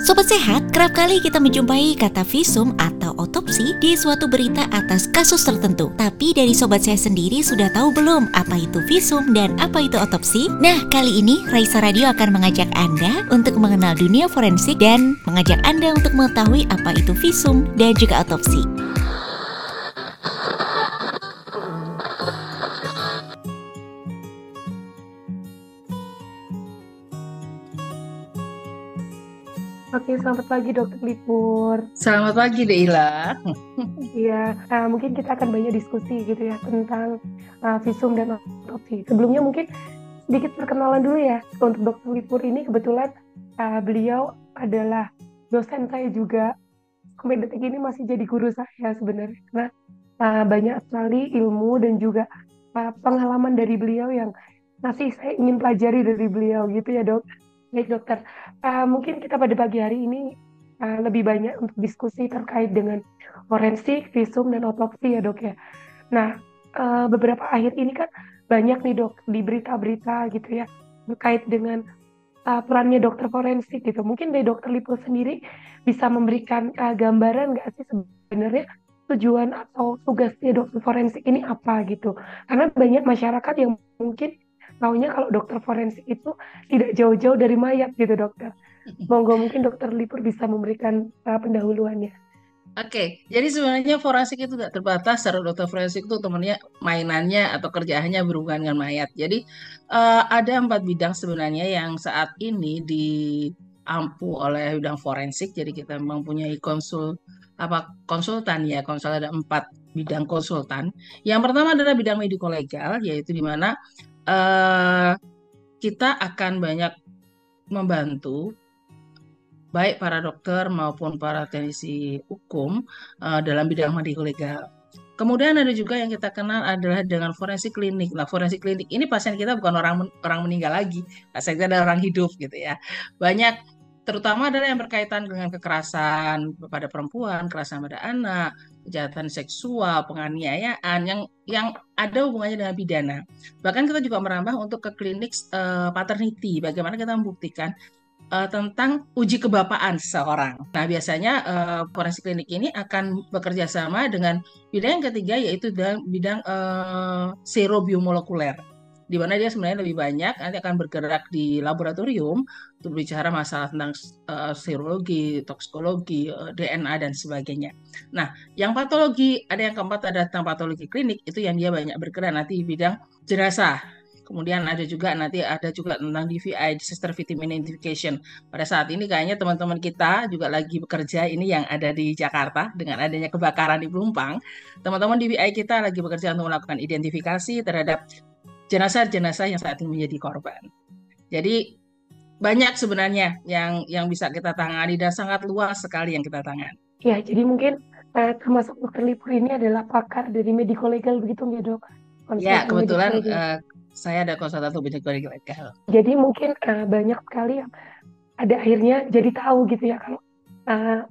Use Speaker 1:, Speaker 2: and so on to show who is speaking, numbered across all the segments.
Speaker 1: Sobat Sehat, kerap kali kita menjumpai kata visum atau otopsi di suatu berita atas kasus tertentu. Tapi dari Sobat Sehat sendiri sudah tahu belum apa itu visum dan apa itu otopsi? Nah, kali ini Raisa Radio akan mengajak Anda untuk mengenal dunia forensik dan mengajak Anda untuk mengetahui apa itu visum dan juga otopsi.
Speaker 2: Selamat pagi Dokter Lipur.
Speaker 3: Selamat pagi Deila.
Speaker 2: Iya, uh, mungkin kita akan banyak diskusi gitu ya tentang uh, visum dan otopsi. Sebelumnya mungkin sedikit perkenalan dulu ya untuk Dokter Lipur ini kebetulan uh, beliau adalah dosen saya juga. Sampai detik ini masih jadi guru saya sebenarnya karena uh, banyak sekali ilmu dan juga uh, pengalaman dari beliau yang masih saya ingin pelajari dari beliau gitu ya dok. Baik dokter, uh, mungkin kita pada pagi hari ini uh, lebih banyak untuk diskusi terkait dengan forensik, visum, dan otopsi ya dok ya. Nah, uh, beberapa akhir ini kan banyak nih dok di berita-berita gitu ya terkait dengan uh, perannya dokter forensik gitu. Mungkin dari dokter Lipo sendiri bisa memberikan uh, gambaran nggak sih sebenarnya tujuan atau tugasnya dokter forensik ini apa gitu? Karena banyak masyarakat yang mungkin taunya kalau dokter forensik itu tidak jauh-jauh dari mayat gitu dokter. Monggo mungkin dokter Lipur bisa memberikan uh, pendahuluannya.
Speaker 3: Oke, okay. jadi sebenarnya forensik itu tidak terbatas. Secara dokter forensik itu temannya mainannya atau kerjaannya berhubungan dengan mayat. Jadi uh, ada empat bidang sebenarnya yang saat ini diampu oleh bidang forensik. Jadi kita mempunyai konsul apa konsultan ya konsul ada empat bidang konsultan. Yang pertama adalah bidang mediko legal, yaitu di mana uh, kita akan banyak membantu baik para dokter maupun para teknisi hukum uh, dalam bidang mediko legal. Kemudian ada juga yang kita kenal adalah dengan forensik klinik. Nah, forensik klinik ini pasien kita bukan orang orang meninggal lagi, pasien kita adalah orang hidup gitu ya. Banyak terutama adalah yang berkaitan dengan kekerasan pada perempuan, kekerasan pada anak, kejahatan seksual, penganiayaan yang yang ada hubungannya dengan pidana. Bahkan kita juga merambah untuk ke klinik uh, paternity, bagaimana kita membuktikan uh, tentang uji kebapaan seseorang. Nah, biasanya uh, forensik klinik ini akan bekerja sama dengan bidang yang ketiga yaitu dalam bidang uh, serobiomolekuler di mana dia sebenarnya lebih banyak nanti akan bergerak di laboratorium untuk bicara masalah tentang uh, serologi, toksikologi, uh, eh, DNA dan sebagainya. Nah, yang patologi ada yang keempat ada tentang patologi klinik itu yang dia banyak bergerak nanti di bidang jenazah. Kemudian ada juga nanti ada juga tentang DVI, disaster victim identification. Pada saat ini kayaknya teman-teman kita juga lagi bekerja ini yang ada di Jakarta dengan adanya kebakaran di Pelumpang. Teman-teman DVI kita lagi bekerja untuk melakukan identifikasi terhadap jenazah-jenazah yang saat ini menjadi korban. Jadi banyak sebenarnya yang yang bisa kita tangani dan sangat luas sekali yang kita tangani.
Speaker 2: Ya, jadi mungkin eh, termasuk dokter Lipur ini adalah pakar dari medico legal begitu ya dok?
Speaker 3: ya, kebetulan uh, saya ada konsultan untuk medico legal.
Speaker 2: Jadi mungkin uh, banyak sekali yang ada akhirnya jadi tahu gitu ya kalau uh,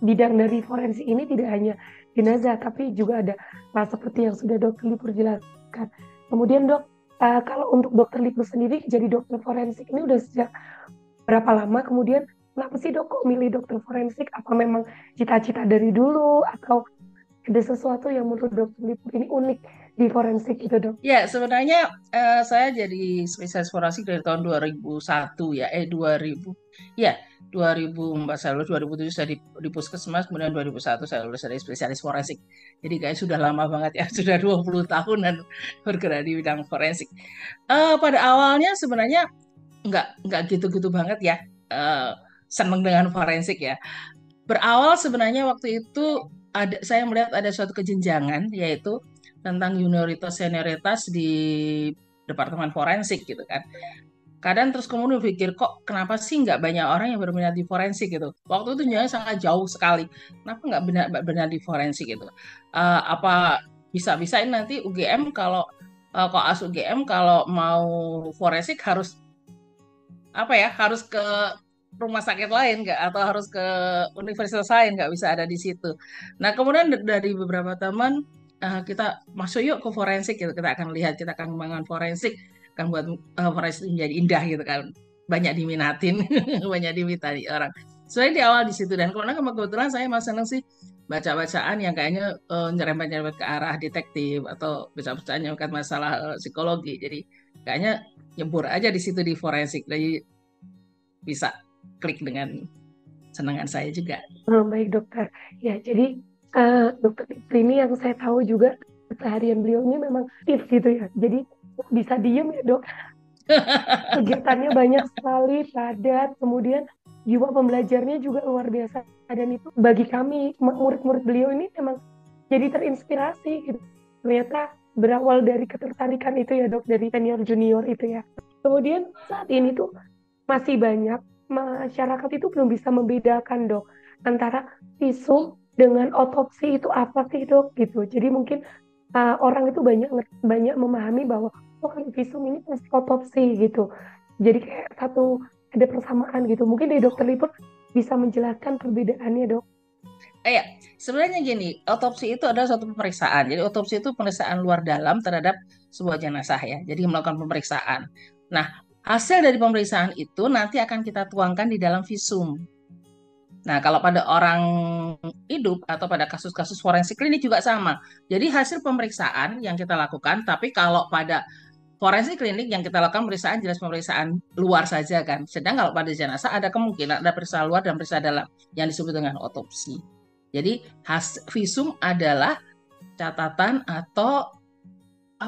Speaker 2: bidang dari forensik ini tidak hanya jenazah tapi juga ada uh, seperti yang sudah dokter Lipur jelaskan Kemudian dok, uh, kalau untuk dokter Lipus sendiri jadi dokter forensik ini udah sejak berapa lama? Kemudian kenapa sih dok kok milih dokter forensik? Apa memang cita-cita dari dulu atau ada sesuatu yang menurut dokter Lipus ini unik di forensik itu dok?
Speaker 3: Ya sebenarnya uh, saya jadi spesialis forensik dari tahun 2001 ya, eh 2000 ya 2004 saya lulus 2007 saya di, di puskesmas kemudian 2001 saya lulus dari spesialis forensik. Jadi kayak sudah lama banget ya sudah 20 tahunan bergerak di bidang forensik. Uh, pada awalnya sebenarnya nggak nggak gitu-gitu banget ya uh, seneng dengan forensik ya. Berawal sebenarnya waktu itu ada saya melihat ada suatu kejenjangan yaitu tentang junioritas senioritas di departemen forensik gitu kan kadang terus kemudian berpikir kok kenapa sih nggak banyak orang yang berminat di forensik? gitu. Waktu itu nilainya sangat jauh sekali. Kenapa nggak benar benar di forensik gitu? Uh, apa bisa bisain nanti UGM kalau uh, kok as UGM kalau mau forensik harus apa ya harus ke rumah sakit lain nggak? Atau harus ke universitas lain nggak bisa ada di situ. Nah kemudian dari beberapa teman uh, kita masuk yuk ke forensik gitu. Kita akan lihat kita akan mengembangkan forensik kan buat uh, forest menjadi indah gitu kan banyak diminatin banyak diminati orang Sebenarnya di awal di situ dan karena kebetulan saya masih seneng sih baca-bacaan yang kayaknya uh, nyerempet-nyerempet ke arah detektif atau baca-bacaan yang masalah uh, psikologi. Jadi kayaknya nyebur aja di situ di forensik. Jadi bisa klik dengan senangan saya juga.
Speaker 2: Oh, baik dokter. Ya, jadi uh, dokter ini yang saya tahu juga keseharian beliau ini memang aktif gitu ya. Jadi bisa diem ya dok. Kegiatannya banyak sekali, padat. Kemudian jiwa pembelajarnya juga luar biasa dan itu bagi kami murid-murid beliau ini memang jadi terinspirasi gitu. ternyata berawal dari ketertarikan itu ya dok dari senior junior itu ya kemudian saat ini tuh masih banyak masyarakat itu belum bisa membedakan dok antara visum dengan otopsi itu apa sih dok gitu jadi mungkin uh, orang itu banyak banyak memahami bahwa oh kalau visum ini pasti otopsi gitu jadi kayak satu ada persamaan gitu. Mungkin dari dokter Liput bisa menjelaskan perbedaannya dok.
Speaker 3: Eh, ya, sebenarnya gini, otopsi itu adalah suatu pemeriksaan. Jadi otopsi itu pemeriksaan luar dalam terhadap sebuah jenazah ya. Jadi melakukan pemeriksaan. Nah, hasil dari pemeriksaan itu nanti akan kita tuangkan di dalam visum. Nah, kalau pada orang hidup atau pada kasus-kasus forensik klinik juga sama. Jadi hasil pemeriksaan yang kita lakukan, tapi kalau pada forensik klinik yang kita lakukan pemeriksaan jelas pemeriksaan luar saja kan. Sedang kalau pada jenazah ada kemungkinan ada periksa luar dan periksa dalam yang disebut dengan otopsi. Jadi has, visum adalah catatan atau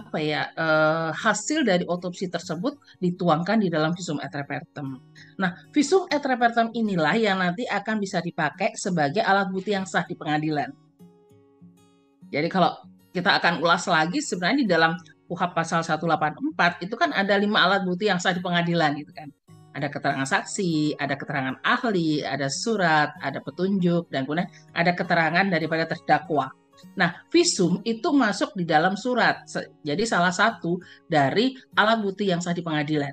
Speaker 3: apa ya eh, hasil dari otopsi tersebut dituangkan di dalam visum et repertum. Nah, visum et repertum inilah yang nanti akan bisa dipakai sebagai alat bukti yang sah di pengadilan. Jadi kalau kita akan ulas lagi sebenarnya di dalam KUHP pasal 184 itu kan ada lima alat bukti yang sah di pengadilan gitu kan. Ada keterangan saksi, ada keterangan ahli, ada surat, ada petunjuk, dan kemudian ada keterangan daripada terdakwa. Nah, visum itu masuk di dalam surat. Jadi salah satu dari alat bukti yang sah di pengadilan.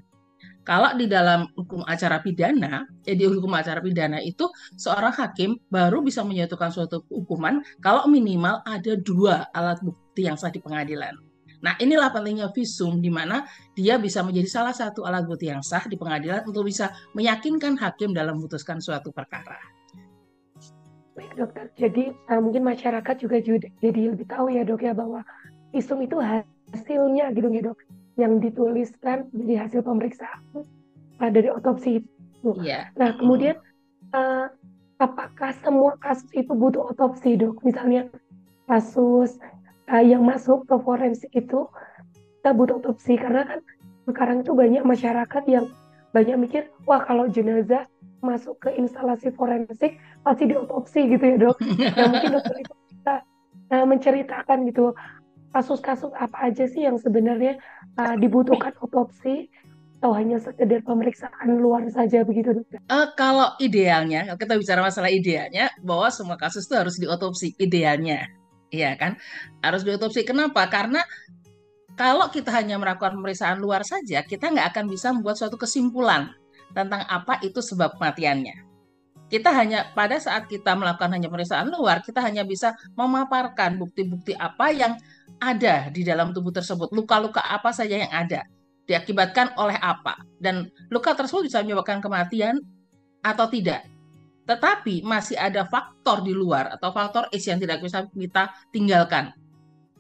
Speaker 3: Kalau di dalam hukum acara pidana, jadi hukum acara pidana itu seorang hakim baru bisa menyatukan suatu hukuman kalau minimal ada dua alat bukti yang sah di pengadilan. Nah, inilah pentingnya visum di mana dia bisa menjadi salah satu alat bukti yang sah di pengadilan untuk bisa meyakinkan hakim dalam memutuskan suatu perkara.
Speaker 2: Baik dokter, jadi uh, mungkin masyarakat juga jadi lebih tahu ya dok ya bahwa visum itu hasilnya gitu ya dok, yang dituliskan jadi hasil pemeriksaan uh, dari otopsi itu.
Speaker 3: Iya.
Speaker 2: Nah kemudian uh, apakah semua kasus itu butuh otopsi dok? Misalnya kasus uh, yang masuk ke forensik itu kita butuh otopsi karena kan sekarang itu banyak masyarakat yang banyak mikir wah kalau jenazah masuk ke instalasi forensik pasti diotopsi gitu ya dok. nah mungkin dokter itu bisa uh, menceritakan gitu kasus-kasus apa aja sih yang sebenarnya uh, dibutuhkan otopsi atau hanya sekedar pemeriksaan luar saja begitu dokter?
Speaker 3: Uh, kalau idealnya, kalau kita bicara masalah idealnya, bahwa semua kasus itu harus diotopsi idealnya. Iya kan? Harus diotopsi. Kenapa? Karena kalau kita hanya melakukan pemeriksaan luar saja, kita nggak akan bisa membuat suatu kesimpulan tentang apa itu sebab kematiannya. Kita hanya pada saat kita melakukan hanya pemeriksaan luar, kita hanya bisa memaparkan bukti-bukti apa yang ada di dalam tubuh tersebut, luka-luka apa saja yang ada, diakibatkan oleh apa, dan luka tersebut bisa menyebabkan kematian atau tidak. Tetapi masih ada faktor di luar atau faktor X yang tidak bisa kita tinggalkan.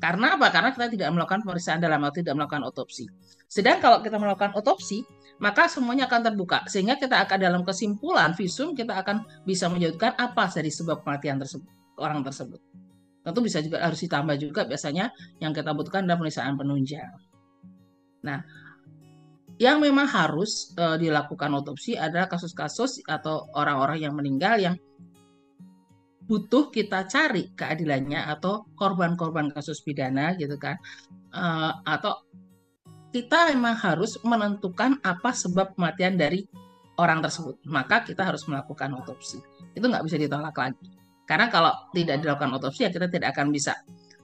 Speaker 3: Karena apa? Karena kita tidak melakukan pemeriksaan dalam atau tidak melakukan otopsi. Sedang kalau kita melakukan otopsi, maka semuanya akan terbuka. Sehingga kita akan dalam kesimpulan visum, kita akan bisa menyebutkan apa dari sebab kematian tersebut, orang tersebut. Tentu bisa juga harus ditambah juga biasanya yang kita butuhkan adalah pemeriksaan penunjang. Nah, yang memang harus uh, dilakukan otopsi adalah kasus-kasus atau orang-orang yang meninggal yang butuh kita cari keadilannya atau korban-korban kasus pidana gitu kan uh, atau kita memang harus menentukan apa sebab kematian dari orang tersebut. Maka kita harus melakukan otopsi. Itu nggak bisa ditolak lagi. Karena kalau tidak dilakukan otopsi ya kita tidak akan bisa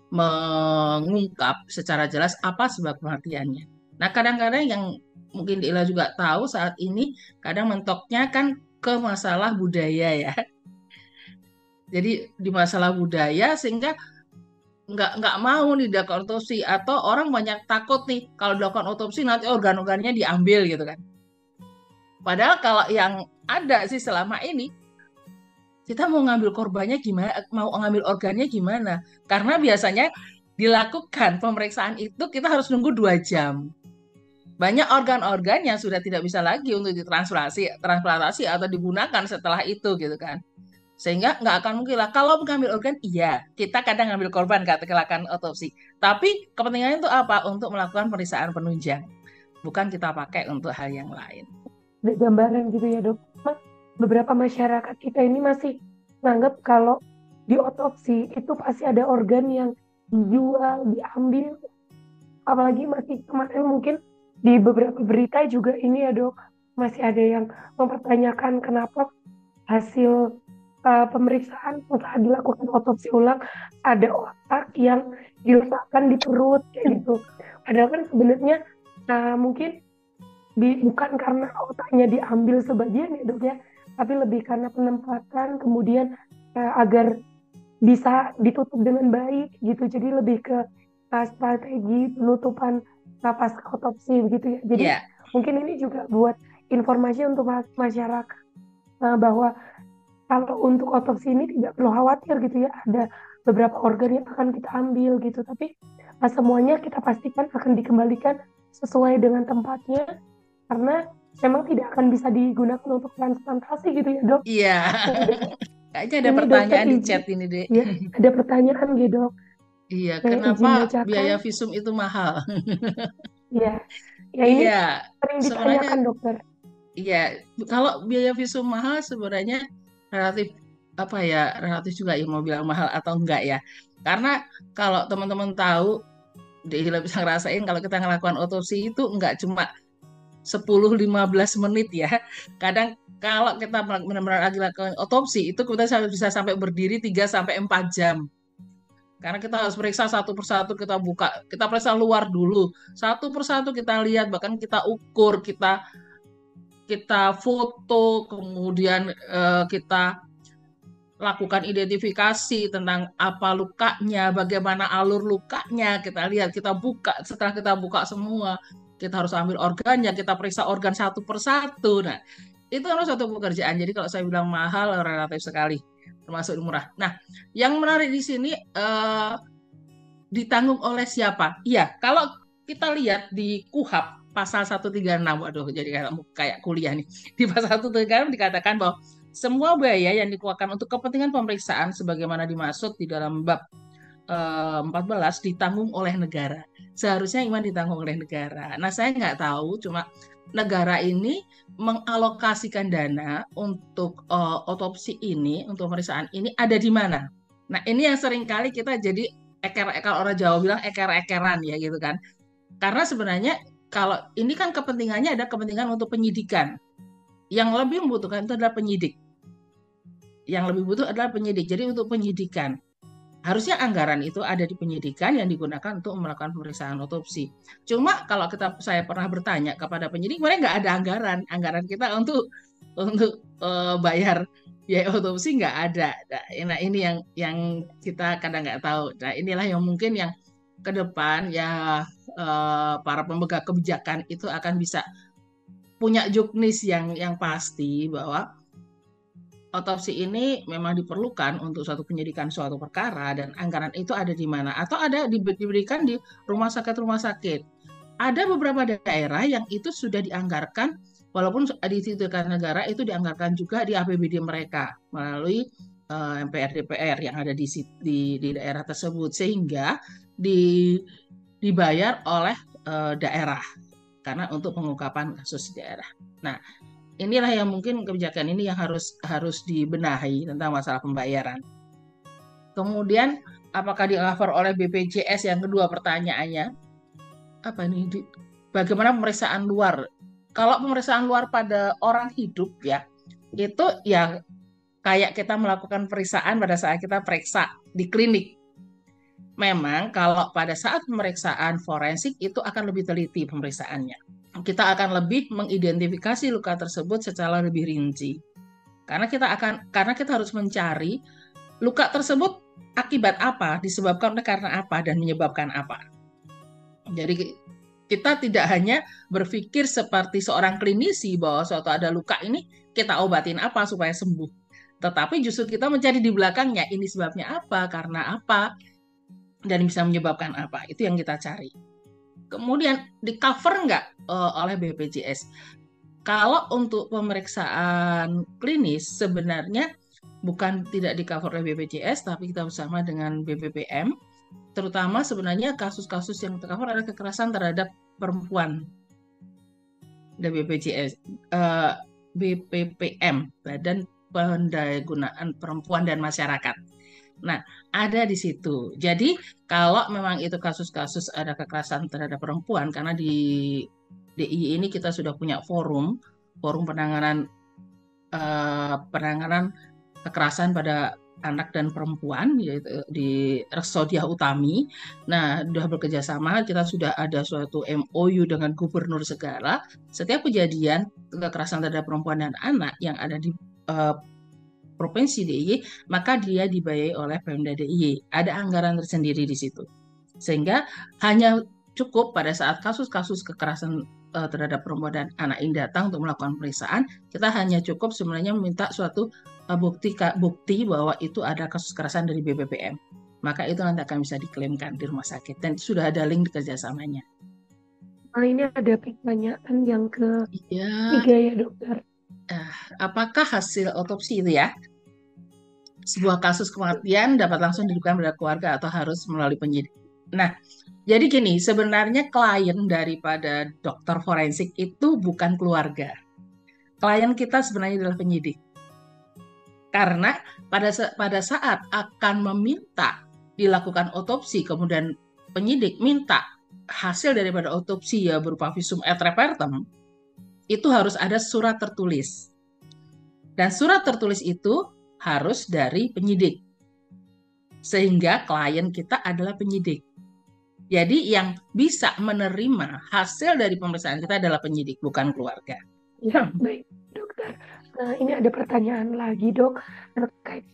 Speaker 3: mengungkap secara jelas apa sebab kematiannya. Nah kadang-kadang yang mungkin Ila juga tahu saat ini kadang mentoknya kan ke masalah budaya ya. Jadi di masalah budaya sehingga nggak nggak mau nih dilakukan otopsi atau orang banyak takut nih kalau dilakukan otopsi nanti organ-organnya diambil gitu kan. Padahal kalau yang ada sih selama ini kita mau ngambil korbannya gimana, mau ngambil organnya gimana? Karena biasanya dilakukan pemeriksaan itu kita harus nunggu dua jam. Banyak organ-organ yang sudah tidak bisa lagi untuk ditransplantasi, transplantasi atau digunakan setelah itu gitu kan. Sehingga nggak akan mungkin lah. Kalau mengambil organ, iya. Kita kadang ngambil korban kecelakaan otopsi. Tapi kepentingannya itu apa? Untuk melakukan pemeriksaan penunjang. Bukan kita pakai untuk hal yang lain.
Speaker 2: Gambaran gitu ya dok beberapa masyarakat kita ini masih menganggap kalau di otopsi itu pasti ada organ yang dijual, diambil. Apalagi masih kemarin mungkin di beberapa berita juga ini ya dok, masih ada yang mempertanyakan kenapa hasil uh, pemeriksaan setelah dilakukan otopsi ulang ada otak yang diletakkan di perut kayak gitu. Padahal kan sebenarnya uh, mungkin di, bukan karena otaknya diambil sebagian ya dok ya, tapi lebih karena penempatan kemudian uh, agar bisa ditutup dengan baik gitu jadi lebih ke uh, strategi penutupan napas otopsi begitu ya jadi yeah. mungkin ini juga buat informasi untuk masyarakat uh, bahwa kalau untuk otopsi ini tidak perlu khawatir gitu ya ada beberapa organ yang akan kita ambil gitu tapi uh, semuanya kita pastikan akan dikembalikan sesuai dengan tempatnya karena memang tidak akan bisa digunakan untuk transplantasi gitu ya dok?
Speaker 3: Iya. Kayaknya ada ini pertanyaan di chat ini deh.
Speaker 2: Ya, ada pertanyaan gitu dok.
Speaker 3: Iya, kenapa biaya visum itu mahal?
Speaker 2: Iya, ya ini iya, sering ditanyakan dokter.
Speaker 3: Iya, kalau biaya visum mahal sebenarnya relatif apa ya relatif juga ya mau bilang mahal atau enggak ya karena kalau teman-teman tahu dia bisa ngerasain kalau kita ngelakukan otopsi itu enggak cuma 10-15 menit ya. Kadang kalau kita benar-benar lagi lakukan otopsi itu kita bisa sampai berdiri 3 sampai 4 jam. Karena kita harus periksa satu persatu kita buka, kita periksa luar dulu. Satu persatu kita lihat, bahkan kita ukur, kita kita foto, kemudian uh, kita lakukan identifikasi tentang apa lukanya, bagaimana alur lukanya, kita lihat, kita buka, setelah kita buka semua, kita harus ambil organnya, kita periksa organ satu persatu. Nah, itu harus satu pekerjaan. Jadi kalau saya bilang mahal relatif sekali, termasuk murah. Nah, yang menarik di sini eh, ditanggung oleh siapa? Iya, kalau kita lihat di KUHAP pasal 136, waduh jadi kayak, kayak kuliah nih. Di pasal 136 dikatakan bahwa semua biaya yang dikeluarkan untuk kepentingan pemeriksaan sebagaimana dimaksud di dalam bab 14 eh, ditanggung oleh negara. Seharusnya iman ditanggung oleh negara. Nah, saya nggak tahu, cuma negara ini mengalokasikan dana untuk uh, otopsi ini, untuk pemeriksaan ini ada di mana. Nah, ini yang sering kali kita jadi eker-eker orang Jawa bilang eker-ekeran ya gitu kan. Karena sebenarnya kalau ini kan kepentingannya ada kepentingan untuk penyidikan. Yang lebih membutuhkan itu adalah penyidik. Yang lebih butuh adalah penyidik. Jadi untuk penyidikan harusnya anggaran itu ada di penyidikan yang digunakan untuk melakukan pemeriksaan otopsi. Cuma kalau kita saya pernah bertanya kepada penyidik, mereka nggak ada anggaran. Anggaran kita untuk untuk uh, bayar biaya otopsi nggak ada. Nah, ini yang yang kita kadang nggak tahu. Nah inilah yang mungkin yang ke depan ya uh, para pemegang kebijakan itu akan bisa punya juknis yang yang pasti bahwa otopsi ini memang diperlukan untuk suatu penyidikan suatu perkara dan anggaran itu ada di mana atau ada diberikan di rumah sakit-rumah sakit. Ada beberapa daerah yang itu sudah dianggarkan walaupun di situ negara itu dianggarkan juga di APBD mereka melalui uh, MPR DPR yang ada di, di di daerah tersebut sehingga di dibayar oleh uh, daerah karena untuk pengungkapan kasus di daerah. Nah, inilah yang mungkin kebijakan ini yang harus harus dibenahi tentang masalah pembayaran. Kemudian apakah di cover oleh BPJS yang kedua pertanyaannya apa ini bagaimana pemeriksaan luar kalau pemeriksaan luar pada orang hidup ya itu ya kayak kita melakukan pemeriksaan pada saat kita periksa di klinik memang kalau pada saat pemeriksaan forensik itu akan lebih teliti pemeriksaannya kita akan lebih mengidentifikasi luka tersebut secara lebih rinci. Karena kita akan karena kita harus mencari luka tersebut akibat apa, disebabkan oleh karena apa dan menyebabkan apa. Jadi kita tidak hanya berpikir seperti seorang klinisi bahwa suatu ada luka ini kita obatin apa supaya sembuh. Tetapi justru kita mencari di belakangnya ini sebabnya apa, karena apa, dan bisa menyebabkan apa. Itu yang kita cari. Kemudian di cover nggak uh, oleh BPJS? Kalau untuk pemeriksaan klinis sebenarnya bukan tidak di cover oleh BPJS, tapi kita bersama dengan BPPM. Terutama sebenarnya kasus-kasus yang tercover adalah kekerasan terhadap perempuan dari BPJS, uh, eh, BPPM, Badan Pendayagunaan Perempuan dan Masyarakat. Nah, ada di situ. Jadi, kalau memang itu kasus-kasus ada kekerasan terhadap perempuan, karena di DIY ini kita sudah punya forum, forum penanganan uh, penanganan kekerasan pada anak dan perempuan yaitu di Reksodia Utami. Nah, sudah bekerja sama, kita sudah ada suatu MOU dengan gubernur segala. Setiap kejadian kekerasan terhadap perempuan dan anak yang ada di uh, provinsi DIY, maka dia dibayai oleh Pemda DIY. Ada anggaran tersendiri di situ. Sehingga hanya cukup pada saat kasus-kasus kekerasan uh, terhadap perempuan dan anak ini datang untuk melakukan pemeriksaan, kita hanya cukup sebenarnya meminta suatu uh, bukti bukti bahwa itu ada kasus kekerasan dari BPPM. Maka itu nanti akan bisa diklaimkan di rumah sakit dan sudah ada link di kerjasamanya.
Speaker 2: Nah, ini ada pertanyaan yang ke ya. tiga ya dokter.
Speaker 3: Uh, apakah hasil otopsi itu ya sebuah kasus kematian dapat langsung dilakukan pada keluarga atau harus melalui penyidik. Nah, jadi gini, sebenarnya klien daripada dokter forensik itu bukan keluarga. Klien kita sebenarnya adalah penyidik. Karena pada pada saat akan meminta dilakukan otopsi, kemudian penyidik minta hasil daripada otopsi ya berupa visum et repertum, itu harus ada surat tertulis. Dan surat tertulis itu harus dari penyidik. Sehingga klien kita adalah penyidik. Jadi yang bisa menerima hasil dari pemeriksaan kita adalah penyidik, bukan keluarga.
Speaker 2: Ya, baik, dokter. Nah, ini ada pertanyaan lagi, dok, terkait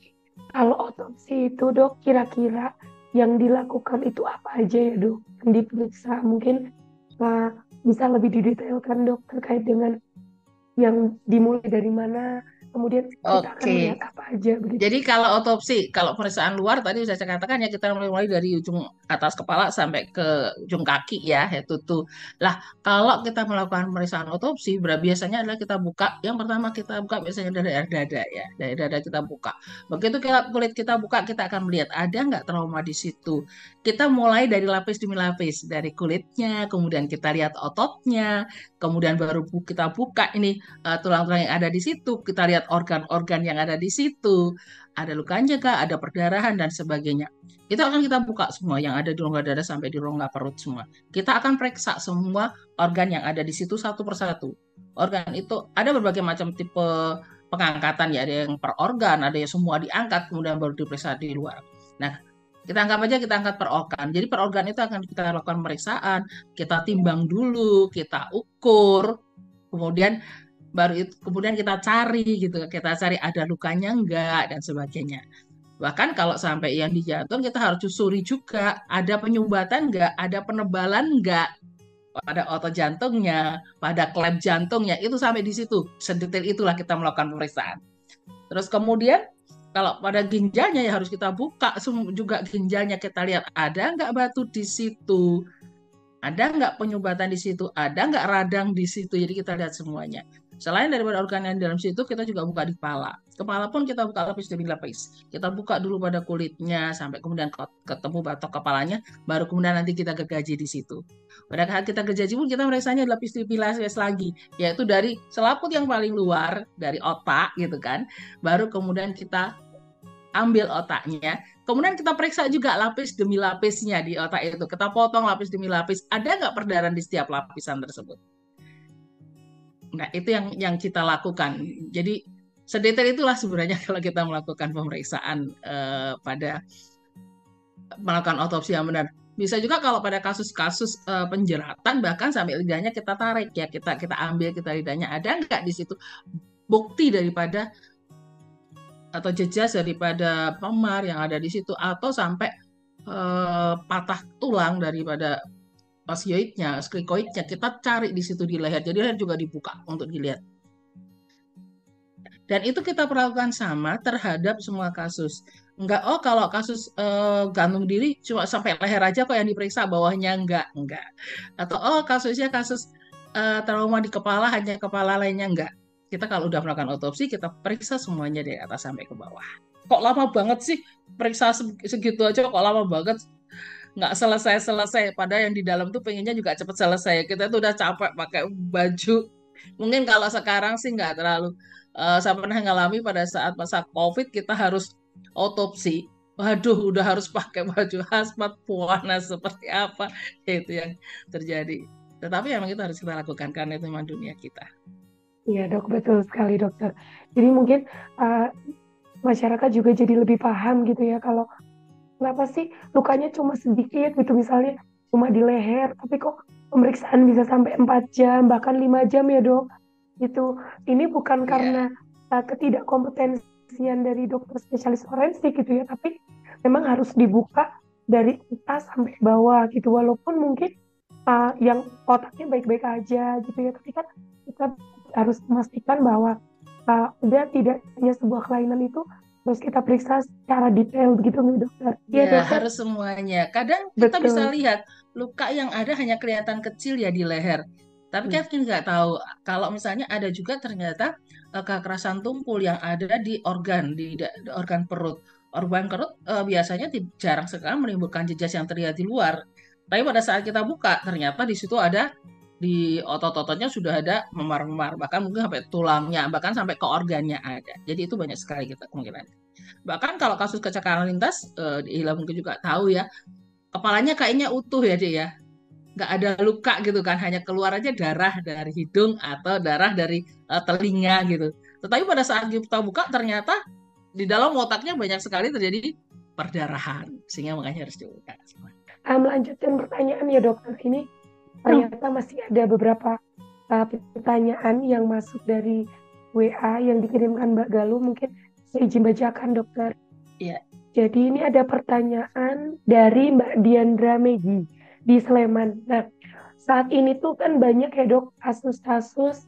Speaker 2: kalau otopsi itu, dok, kira-kira yang dilakukan itu apa aja ya, dok? Diperiksa mungkin uh, bisa lebih didetailkan, dok, terkait dengan yang dimulai dari mana, kemudian kita
Speaker 3: Oke. akan melihat apa aja begitu. Jadi kalau otopsi, kalau pemeriksaan luar tadi sudah saya katakan ya kita mulai dari ujung atas kepala sampai ke ujung kaki ya, itu tuh. Lah kalau kita melakukan pemeriksaan otopsi, biasanya adalah kita buka. Yang pertama kita buka biasanya dari air dada ya, dari dada kita buka. Begitu kita, kulit kita buka, kita akan melihat ada nggak trauma di situ. Kita mulai dari lapis demi lapis, dari kulitnya, kemudian kita lihat ototnya, kemudian baru kita buka ini uh, tulang-tulang yang ada di situ, kita lihat organ-organ yang ada di situ, ada lukanya kah, ada perdarahan dan sebagainya. Itu akan kita buka semua yang ada di rongga dada sampai di rongga perut semua. Kita akan periksa semua organ yang ada di situ satu persatu. Organ itu ada berbagai macam tipe pengangkatan ya, ada yang per organ, ada yang semua diangkat kemudian baru diperiksa di luar. Nah, kita anggap aja kita angkat per organ. Jadi per organ itu akan kita lakukan pemeriksaan, kita timbang dulu, kita ukur, kemudian baru itu kemudian kita cari gitu, kita cari ada lukanya enggak dan sebagainya. Bahkan kalau sampai yang di jantung kita harus susuri juga, ada penyumbatan enggak, ada penebalan enggak pada otot jantungnya, pada klep jantungnya, itu sampai di situ. Sedetail itulah kita melakukan pemeriksaan. Terus kemudian kalau pada ginjalnya ya harus kita buka juga ginjalnya kita lihat ada nggak batu di situ, ada nggak penyumbatan di situ, ada nggak radang di situ. Jadi kita lihat semuanya. Selain daripada organ yang di dalam situ, kita juga buka di kepala. Kepala pun kita buka lapis demi lapis. Kita buka dulu pada kulitnya, sampai kemudian ketemu batok kepalanya, baru kemudian nanti kita gergaji di situ. Pada saat kita gergaji pun kita merasakannya lapis demi lapis lagi, yaitu dari selaput yang paling luar, dari otak gitu kan, baru kemudian kita ambil otaknya, kemudian kita periksa juga lapis demi lapisnya di otak itu. Kita potong lapis demi lapis, ada nggak perdarahan di setiap lapisan tersebut? Nah, itu yang yang kita lakukan. Jadi sedetail itulah sebenarnya kalau kita melakukan pemeriksaan eh, pada melakukan otopsi yang benar. Bisa juga kalau pada kasus-kasus uh, penjeratan bahkan sampai lidahnya kita tarik ya kita kita ambil kita lidahnya ada nggak di situ bukti daripada atau jejas daripada pemar yang ada di situ atau sampai uh, patah tulang daripada osioidnya, skrikoidnya kita cari di situ di leher. Jadi leher juga dibuka untuk dilihat. Dan itu kita perlakukan sama terhadap semua kasus. Enggak, oh kalau kasus uh, gantung diri cuma sampai leher aja kok yang diperiksa, bawahnya enggak, enggak. Atau oh kasusnya kasus uh, trauma di kepala hanya kepala lainnya enggak. Kita kalau udah melakukan otopsi kita periksa semuanya dari atas sampai ke bawah. Kok lama banget sih periksa segitu aja kok lama banget nggak selesai-selesai. Padahal yang di dalam tuh pengennya juga cepet selesai. Kita tuh udah capek pakai baju. Mungkin kalau sekarang sih nggak terlalu. Uh, saya pernah ngalami pada saat masa COVID kita harus otopsi. Waduh, udah harus pakai baju hazmat puana seperti apa itu yang terjadi. Tetapi memang itu harus kita lakukan karena itu memang dunia kita.
Speaker 2: Iya dok, betul sekali dokter. Jadi mungkin uh, masyarakat juga jadi lebih paham gitu ya kalau kenapa sih lukanya cuma sedikit gitu misalnya cuma di leher tapi kok pemeriksaan bisa sampai 4 jam bahkan 5 jam ya dok? Itu ini bukan yeah. karena uh, ketidakkompetensian dari dokter spesialis forensik gitu ya tapi memang harus dibuka dari atas sampai bawah gitu. Walaupun mungkin uh, yang otaknya baik-baik aja gitu ya tapi kan kita harus memastikan bahwa uh, ada tidaknya sebuah kelainan itu terus kita periksa secara detail begitu nih dokter.
Speaker 3: Iya ya, dokter. harus semuanya. Kadang Betul. kita bisa lihat luka yang ada hanya kelihatan kecil ya di leher. Tapi hmm. kita nggak tahu kalau misalnya ada juga ternyata uh, kekerasan tumpul yang ada di organ di, di organ perut. Organ perut uh, biasanya jarang sekali menimbulkan jejak yang terlihat di luar. Tapi pada saat kita buka ternyata di situ ada di otot-ototnya sudah ada memar-memar bahkan mungkin sampai tulangnya bahkan sampai ke organnya ada. Jadi itu banyak sekali kita kemungkinan. Bahkan kalau kasus kecelakaan lintas Ila mungkin juga tahu ya kepalanya kayaknya utuh ya dia ya. Nggak ada luka gitu kan hanya keluar aja darah dari hidung atau darah dari uh, telinga gitu. Tetapi pada saat kita buka ternyata di dalam otaknya banyak sekali terjadi perdarahan sehingga makanya harus dibuka.
Speaker 2: Uh, melanjutkan pertanyaan ya dokter. Ini ternyata masih ada beberapa uh, pertanyaan yang masuk dari WA yang dikirimkan Mbak Galuh. Mungkin saya izin bacakan, dokter.
Speaker 3: Iya.
Speaker 2: Jadi ini ada pertanyaan dari Mbak Diandra Megi di Sleman. Nah, saat ini tuh kan banyak ya dok kasus-kasus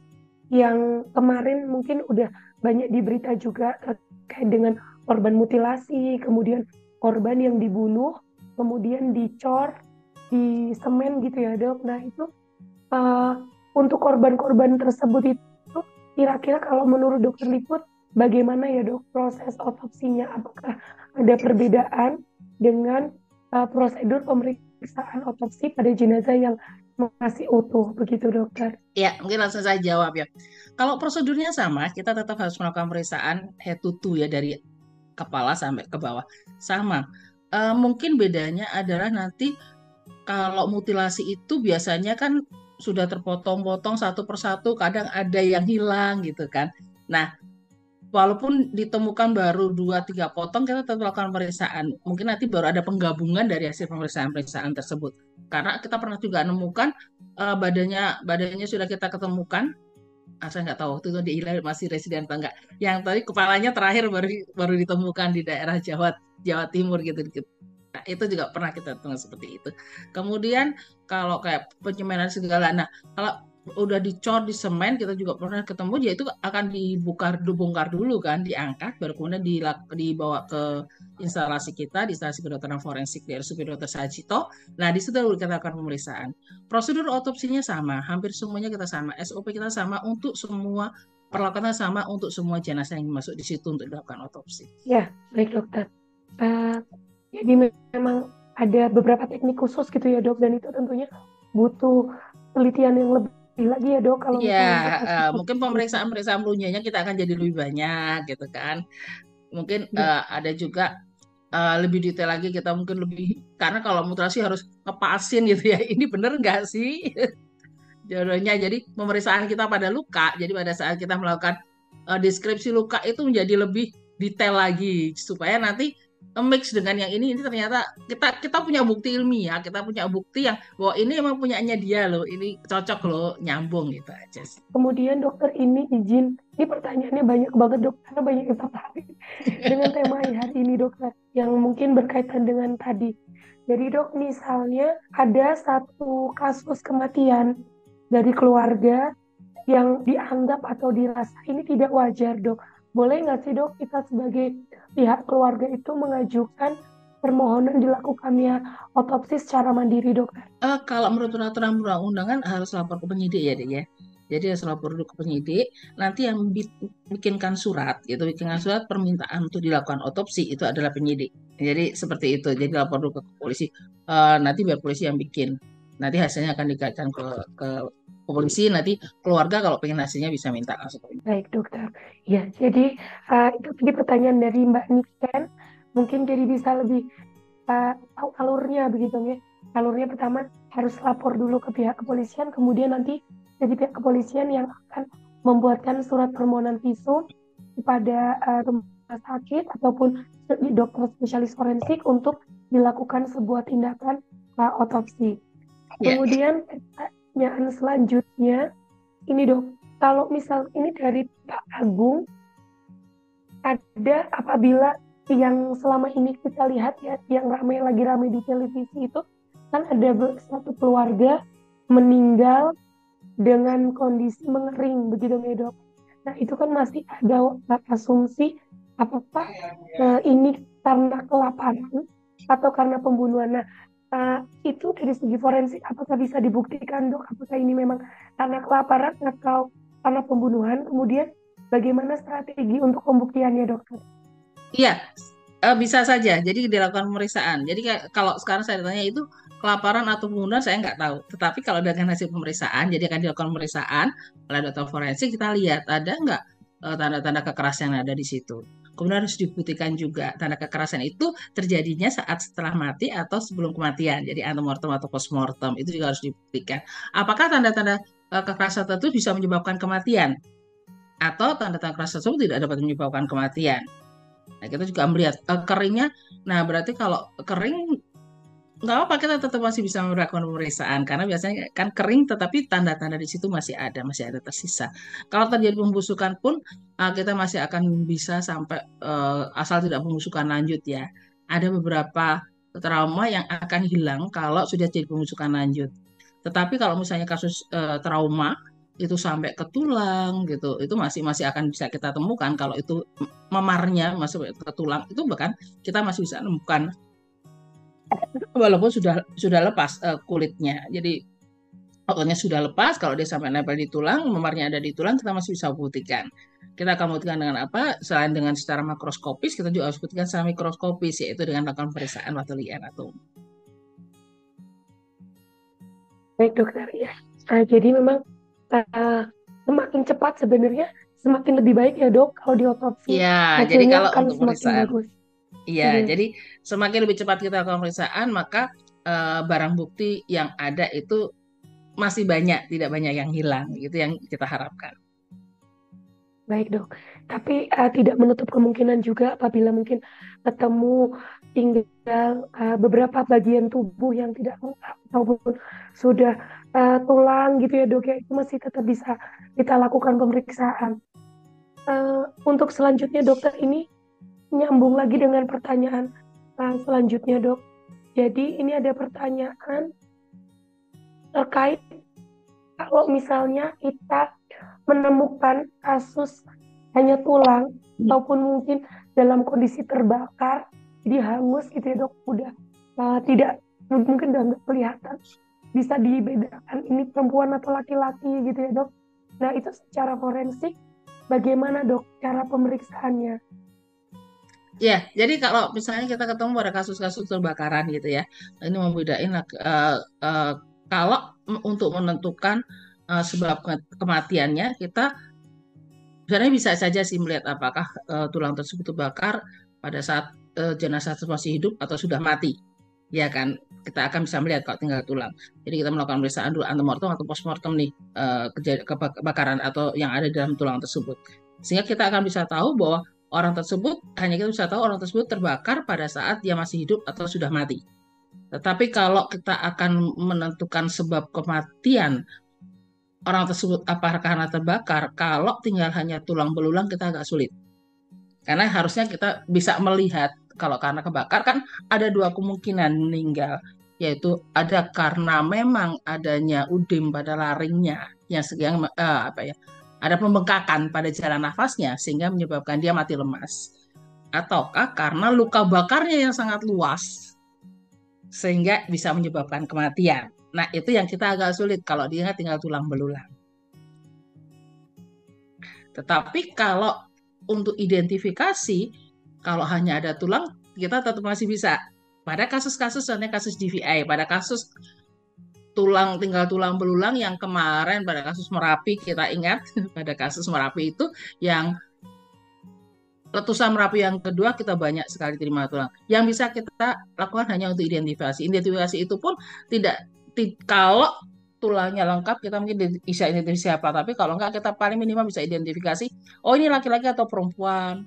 Speaker 2: yang kemarin mungkin udah banyak diberita juga terkait dengan korban mutilasi, kemudian korban yang dibunuh, kemudian dicor, di semen gitu ya dok. Nah itu uh, untuk korban-korban tersebut itu kira-kira kalau menurut dokter Liput bagaimana ya dok proses otopsinya? Apakah ada perbedaan dengan uh, prosedur pemeriksaan otopsi pada jenazah yang masih utuh begitu dokter?
Speaker 3: Ya mungkin langsung saya jawab ya. Kalau prosedurnya sama, kita tetap harus melakukan pemeriksaan head to toe ya dari kepala sampai ke bawah sama. Uh, mungkin bedanya adalah nanti kalau mutilasi itu biasanya kan sudah terpotong-potong satu persatu, kadang ada yang hilang gitu kan. Nah, walaupun ditemukan baru dua tiga potong, kita tetap melakukan pemeriksaan. Mungkin nanti baru ada penggabungan dari hasil pemeriksaan-pemeriksaan tersebut. Karena kita pernah juga nemukan uh, badannya badannya sudah kita ketemukan. Ah, saya nggak tahu waktu itu di masih residen atau enggak. Yang tadi kepalanya terakhir baru baru ditemukan di daerah Jawa Jawa Timur gitu. gitu Nah, itu juga pernah kita temukan seperti itu. Kemudian kalau kayak penyemanan segala, nah kalau udah dicor di semen kita juga pernah ketemu ya itu akan dibuka dibongkar dulu kan diangkat baru kemudian dibawa ke instalasi kita di instalasi kedokteran forensik di RSUP Dr. Sajito nah di situ kita akan pemeriksaan prosedur otopsinya sama hampir semuanya kita sama SOP kita sama untuk semua perlakuannya sama untuk semua jenazah yang masuk di situ untuk dilakukan otopsi
Speaker 2: ya baik dokter uh, jadi memang ada beberapa teknik khusus gitu ya dok. Dan itu tentunya butuh penelitian yang lebih lagi ya dok kalau
Speaker 3: ya uh, mungkin pemeriksaan pemeriksaan lunyanya kita akan jadi lebih banyak gitu kan. Mungkin ya. uh, ada juga uh, lebih detail lagi kita mungkin lebih karena kalau mutilasi harus ngepasin gitu ya. Ini bener nggak sih? Jodohnya. Jadi pemeriksaan kita pada luka jadi pada saat kita melakukan uh, deskripsi luka itu menjadi lebih detail lagi. Supaya nanti mix dengan yang ini ini ternyata kita kita punya bukti ilmiah kita punya bukti yang bahwa ini emang punyanya dia loh ini cocok loh nyambung gitu aja sih.
Speaker 2: kemudian dokter ini izin ini pertanyaannya banyak banget dok karena banyak yang tertarik dengan tema hari ini dokter yang mungkin berkaitan dengan tadi jadi dok misalnya ada satu kasus kematian dari keluarga yang dianggap atau dirasa ini tidak wajar dok boleh nggak sih dok kita sebagai pihak keluarga itu mengajukan permohonan dilakukannya otopsi secara mandiri dokter?
Speaker 3: Uh, kalau menurut peraturan perundang-undangan harus lapor ke penyidik ya dek ya. Jadi harus lapor dulu ke penyidik. Nanti yang bikinkan surat, gitu, bikinkan surat permintaan untuk dilakukan otopsi itu adalah penyidik. Jadi seperti itu. Jadi lapor dulu ke polisi. Uh, nanti biar polisi yang bikin. Nanti hasilnya akan dikaitkan ke, ke ke polisi nanti keluarga kalau pengen hasilnya bisa minta langsung
Speaker 2: Baik dokter. Ya jadi uh, itu tadi pertanyaan dari Mbak Niken mungkin jadi bisa lebih uh, tahu alurnya begitu ya. Alurnya pertama harus lapor dulu ke pihak kepolisian, kemudian nanti jadi pihak kepolisian yang akan membuatkan surat permohonan visum kepada uh, rumah sakit ataupun dokter spesialis forensik untuk dilakukan sebuah tindakan uh, otopsi. Yeah. Pertanyaan selanjutnya, ini dok, kalau misal ini dari Pak Agung, ada apabila yang selama ini kita lihat ya yang ramai lagi ramai di televisi itu kan ada satu keluarga meninggal dengan kondisi mengering begitu ya dok. Nah itu kan masih ada asumsi apakah uh, ini karena kelaparan atau karena pembunuhan. Nah uh, itu dari segi forensik apakah bisa dibuktikan dok apakah ini memang karena kelaparan atau karena pembunuhan kemudian bagaimana strategi untuk pembuktiannya dokter?
Speaker 3: Iya, uh, bisa saja. Jadi dilakukan pemeriksaan. Jadi kalau sekarang saya tanya itu kelaparan atau pembunuhan saya nggak tahu. Tetapi kalau dengan hasil pemeriksaan, jadi akan dilakukan pemeriksaan oleh dokter forensik, kita lihat ada nggak uh, tanda-tanda kekerasan yang ada di situ. Kemudian harus dibuktikan juga tanda kekerasan itu terjadinya saat setelah mati atau sebelum kematian. Jadi antemortem atau postmortem itu juga harus dibuktikan. Apakah tanda-tanda uh, kekerasan tertentu bisa menyebabkan kematian? Atau tanda-tanda kekerasan tersebut tidak dapat menyebabkan kematian? Nah, kita juga melihat uh, keringnya. Nah, berarti kalau kering nggak apa kita tetap masih bisa melakukan pemeriksaan. Karena biasanya kan kering tetapi tanda-tanda di situ masih ada masih ada tersisa. Kalau terjadi pembusukan pun uh, kita masih akan bisa sampai uh, asal tidak pembusukan lanjut ya. Ada beberapa trauma yang akan hilang kalau sudah jadi pembusukan lanjut. Tetapi kalau misalnya kasus uh, trauma itu sampai ke tulang gitu itu masih masih akan bisa kita temukan. Kalau itu memarnya masuk ke tulang itu bahkan kita masih bisa temukan walaupun sudah sudah lepas uh, kulitnya. Jadi ototnya sudah lepas kalau dia sampai nempel di tulang memarnya ada di tulang kita masih bisa buktikan. Kita akan buktikan dengan apa? Selain dengan secara makroskopis kita juga harus buktikan secara mikroskopis yaitu dengan melakukan pemeriksaan waktu liar atau
Speaker 2: baik dokter ya. Uh, jadi memang uh, semakin cepat sebenarnya semakin lebih baik ya dok kalau diotopsi.
Speaker 3: Iya, jadi kalau untuk pemeriksaan. Iya, hmm. jadi semakin lebih cepat kita lakukan pemeriksaan, maka uh, barang bukti yang ada itu masih banyak, tidak banyak yang hilang, itu yang kita harapkan.
Speaker 2: Baik dok, tapi uh, tidak menutup kemungkinan juga apabila mungkin ketemu tinggal uh, beberapa bagian tubuh yang tidak lengkap ataupun sudah uh, tulang gitu ya dok ya itu masih tetap bisa kita lakukan pemeriksaan. Uh, untuk selanjutnya dokter ini nyambung lagi dengan pertanyaan uh, selanjutnya dok. Jadi ini ada pertanyaan terkait kalau misalnya kita menemukan kasus hanya tulang ataupun mungkin dalam kondisi terbakar jadi hangus gitu ya dok udah uh, tidak mungkin udah nggak kelihatan bisa dibedakan ini perempuan atau laki-laki gitu ya dok. Nah itu secara forensik bagaimana dok cara pemeriksaannya?
Speaker 3: Ya, jadi kalau misalnya kita ketemu pada kasus-kasus terbakaran gitu ya, ini membedain uh, uh, kalau untuk menentukan uh, sebab kematiannya kita sebenarnya bisa saja sih melihat apakah uh, tulang tersebut terbakar pada saat uh, jenazah masih hidup atau sudah mati, ya kan? kita akan bisa melihat kalau tinggal tulang. Jadi kita melakukan pemeriksaan dulu antemortem atau postmortem nih uh, kebakaran atau yang ada dalam tulang tersebut. Sehingga kita akan bisa tahu bahwa orang tersebut hanya kita bisa tahu orang tersebut terbakar pada saat dia masih hidup atau sudah mati. Tetapi kalau kita akan menentukan sebab kematian orang tersebut apakah karena terbakar, kalau tinggal hanya tulang belulang kita agak sulit. Karena harusnya kita bisa melihat kalau karena kebakar kan ada dua kemungkinan meninggal yaitu ada karena memang adanya udim pada laringnya yang yang uh, apa ya ada pembengkakan pada jalan nafasnya sehingga menyebabkan dia mati lemas. Ataukah karena luka bakarnya yang sangat luas sehingga bisa menyebabkan kematian. Nah, itu yang kita agak sulit kalau dia tinggal tulang belulang. Tetapi kalau untuk identifikasi, kalau hanya ada tulang, kita tetap masih bisa. Pada kasus-kasus, soalnya kasus DVI, pada kasus tulang tinggal tulang belulang yang kemarin pada kasus Merapi kita ingat pada kasus Merapi itu yang letusan Merapi yang kedua kita banyak sekali terima tulang. Yang bisa kita lakukan hanya untuk identifikasi. Identifikasi itu pun tidak kalau tulangnya lengkap kita mungkin bisa identifikasi siapa, tapi kalau enggak kita paling minimal bisa identifikasi oh ini laki-laki atau perempuan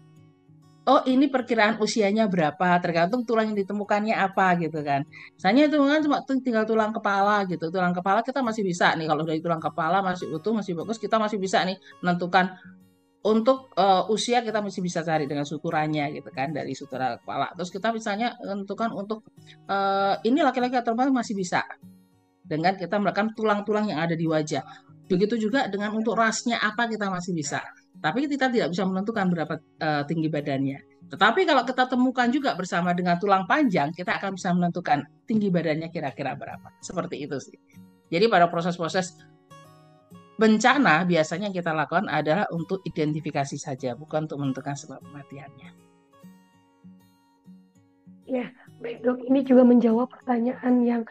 Speaker 3: oh ini perkiraan usianya berapa? Tergantung tulang yang ditemukannya apa gitu kan. Misalnya itu kan cuma tinggal tulang kepala gitu. Tulang kepala kita masih bisa nih kalau dari tulang kepala masih utuh masih bagus kita masih bisa nih menentukan untuk uh, usia kita masih bisa cari dengan suturannya gitu kan dari sutura kepala. Terus kita misalnya menentukan untuk uh, ini laki-laki atau perempuan masih bisa dengan kita melakukan tulang-tulang yang ada di wajah begitu juga dengan untuk rasnya apa kita masih bisa tapi kita tidak bisa menentukan berapa uh, tinggi badannya. Tetapi kalau kita temukan juga bersama dengan tulang panjang, kita akan bisa menentukan tinggi badannya kira-kira berapa. Seperti itu sih. Jadi pada proses-proses bencana biasanya kita lakukan adalah untuk identifikasi saja, bukan untuk menentukan sebab kematiannya.
Speaker 2: Ya, baik dok. Ini juga menjawab pertanyaan yang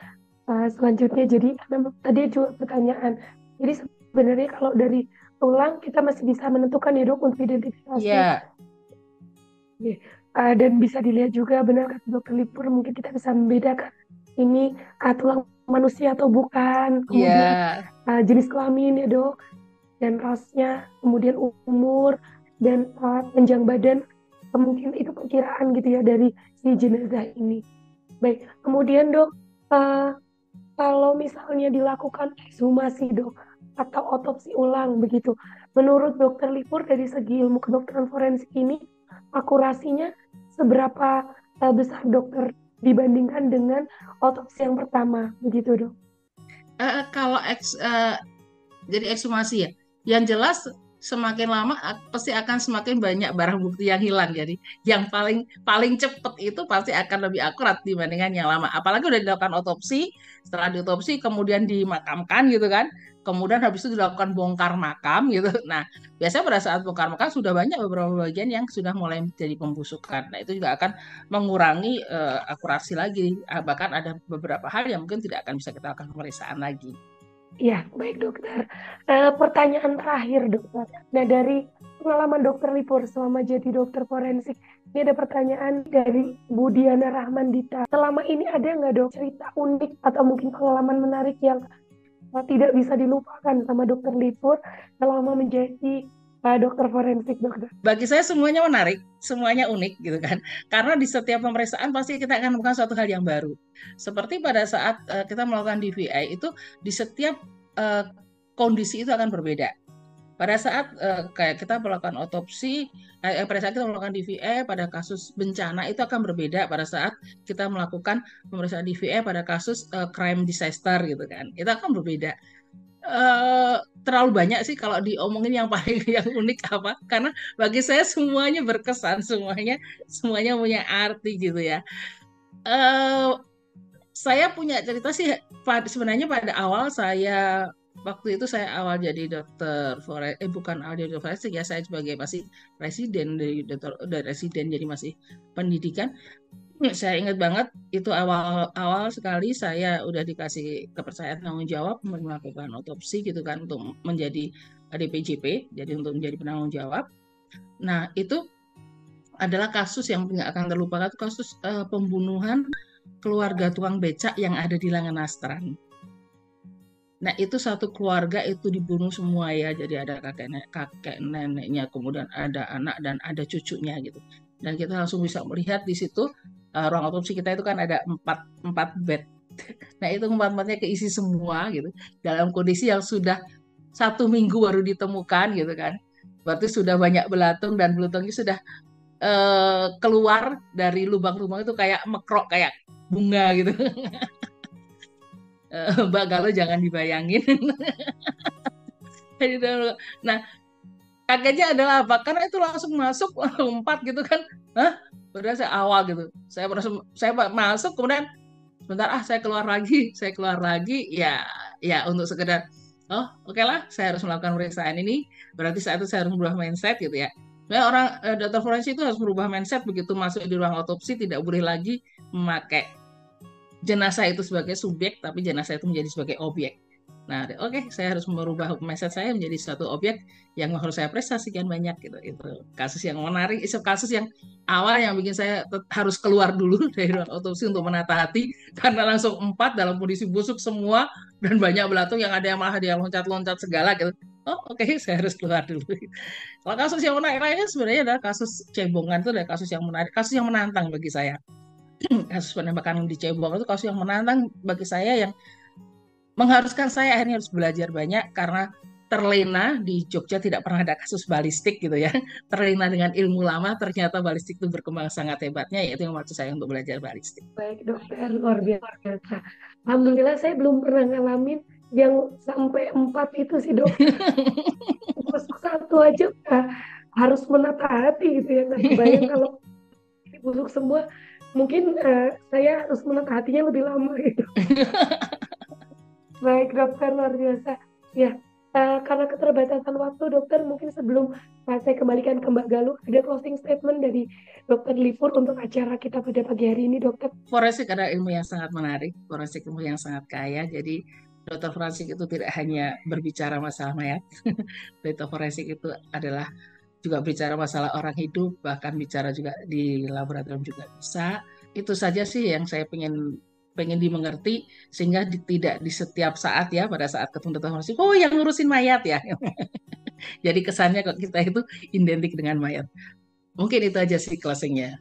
Speaker 2: uh, selanjutnya. Jadi tadi juga pertanyaan. Jadi sebenarnya kalau dari tulang kita masih bisa menentukan ya dok untuk identifikasi.
Speaker 3: Iya.
Speaker 2: Yeah. Uh, dan bisa dilihat juga benar kata dokter Lipur mungkin kita bisa membedakan ini uh, tulang manusia atau bukan, kemudian yeah. uh, jenis kelamin ya dok, dan rasnya, kemudian umur dan uh, panjang badan, mungkin itu perkiraan gitu ya dari si jenazah ini. Baik, kemudian dok, uh, kalau misalnya dilakukan ekshumasi dok, atau otopsi ulang begitu. Menurut dokter Lipur dari segi ilmu kedokteran forensik ini akurasinya seberapa uh, besar dokter dibandingkan dengan otopsi yang pertama begitu dok?
Speaker 3: Uh, kalau eks, uh, jadi ekshumasi ya, yang jelas semakin lama pasti akan semakin banyak barang bukti yang hilang. Jadi yang paling paling cepat itu pasti akan lebih akurat dibandingkan yang lama. Apalagi udah dilakukan otopsi, setelah diotopsi kemudian dimakamkan gitu kan. Kemudian habis itu dilakukan bongkar makam gitu. Nah, biasanya pada saat bongkar makam sudah banyak beberapa bagian yang sudah mulai menjadi pembusukan. Nah, itu juga akan mengurangi uh, akurasi lagi. Bahkan ada beberapa hal yang mungkin tidak akan bisa kita lakukan pemeriksaan lagi.
Speaker 2: Ya, baik dokter. Uh, pertanyaan terakhir dokter. Nah dari pengalaman dokter Lipur selama jadi dokter forensik, ini ada pertanyaan dari Bu Diana Rahmandita. Selama ini ada nggak dok cerita unik atau mungkin pengalaman menarik yang tidak bisa dilupakan sama dokter Lipur selama menjadi uh, dokter forensik dokter?
Speaker 3: Bagi saya semuanya menarik, semuanya unik gitu kan. Karena di setiap pemeriksaan pasti kita akan menemukan suatu hal yang baru. Seperti pada saat uh, kita melakukan DVI itu di setiap uh, kondisi itu akan berbeda. Pada saat uh, kayak kita melakukan otopsi, eh, pada saat kita melakukan DVI pada kasus bencana itu akan berbeda pada saat kita melakukan pemeriksaan DVI pada kasus uh, crime disaster gitu kan. Itu akan berbeda uh, terlalu banyak sih kalau diomongin yang paling yang unik apa karena bagi saya semuanya berkesan semuanya semuanya punya arti gitu ya uh, saya punya cerita sih sebenarnya pada awal saya waktu itu saya awal jadi dokter forensik eh bukan awal jadi dokter forensik ya saya sebagai masih presiden dari dokter dari residen jadi masih pendidikan. Saya ingat banget itu awal awal sekali saya udah dikasih kepercayaan tanggung jawab melakukan otopsi gitu kan untuk menjadi DPJP jadi untuk menjadi penanggung jawab. Nah itu adalah kasus yang tidak akan terlupakan kasus uh, pembunuhan keluarga tukang becak yang ada di Langenastran Nah itu satu keluarga itu dibunuh semua ya, jadi ada kakek kakek neneknya, kemudian ada anak dan ada cucunya gitu. Dan kita langsung bisa melihat di situ uh, ruang otopsi kita itu kan ada empat empat bed. Nah itu empat empatnya keisi semua gitu dalam kondisi yang sudah satu minggu baru ditemukan gitu kan. Berarti sudah banyak belatung dan belutungnya sudah uh, keluar dari lubang-lubang itu kayak mekrok kayak bunga gitu. Eh, Mbak Galo jangan dibayangin. nah kagetnya adalah apa? Karena itu langsung masuk lompat gitu kan. Hah? Padahal saya awal gitu. Saya merasa saya masuk kemudian sebentar ah saya keluar lagi, saya keluar lagi ya ya untuk sekedar oh oke lah saya harus melakukan pemeriksaan ini berarti saat itu saya harus merubah mindset gitu ya. Nah, orang eh, dokter forensik itu harus merubah mindset begitu masuk di ruang otopsi tidak boleh lagi memakai jenazah itu sebagai subjek tapi jenazah itu menjadi sebagai objek Nah, oke, okay, saya harus merubah mindset saya menjadi suatu objek yang harus saya prestasikan banyak gitu. Itu kasus yang menarik, itu kasus yang awal yang bikin saya harus keluar dulu dari ruang otopsi untuk menata hati karena langsung empat dalam kondisi busuk semua dan banyak belatung yang ada yang malah dia loncat-loncat segala gitu. Oh, oke, okay, saya harus keluar dulu. Kalau kasus yang menarik lainnya sebenarnya adalah kasus cebongan itu adalah kasus yang menarik, kasus yang menantang bagi saya. kasus penembakan di Cebong itu kasus yang menantang bagi saya yang mengharuskan saya akhirnya harus belajar banyak karena terlena di Jogja tidak pernah ada kasus balistik gitu ya. Terlena dengan ilmu lama, ternyata balistik itu berkembang sangat hebatnya, yaitu yang waktu saya untuk belajar balistik.
Speaker 2: Baik dokter, luar biasa. Alhamdulillah saya belum pernah ngalamin yang sampai empat itu sih dokter. Masuk satu aja harus menata hati gitu ya. Nah, bayang kalau busuk semua, mungkin uh, saya harus menata hatinya lebih lama gitu. Baik dokter luar biasa. Ya, uh, karena keterbatasan waktu dokter mungkin sebelum saya kembalikan ke Mbak Galuh ada closing statement dari dokter Lipur untuk acara kita pada pagi hari ini dokter.
Speaker 3: Forensik ada ilmu yang sangat menarik, forensik ilmu yang sangat kaya. Jadi dokter forensik itu tidak hanya berbicara masalah mayat, dokter forensik itu adalah juga bicara masalah orang hidup, bahkan bicara juga di laboratorium juga bisa. Itu saja sih yang saya ingin pengen dimengerti sehingga di, tidak di setiap saat ya pada saat ketemu dokter forensik oh yang ngurusin mayat ya. Jadi kesannya kok kita itu identik dengan mayat. Mungkin itu aja sih closingnya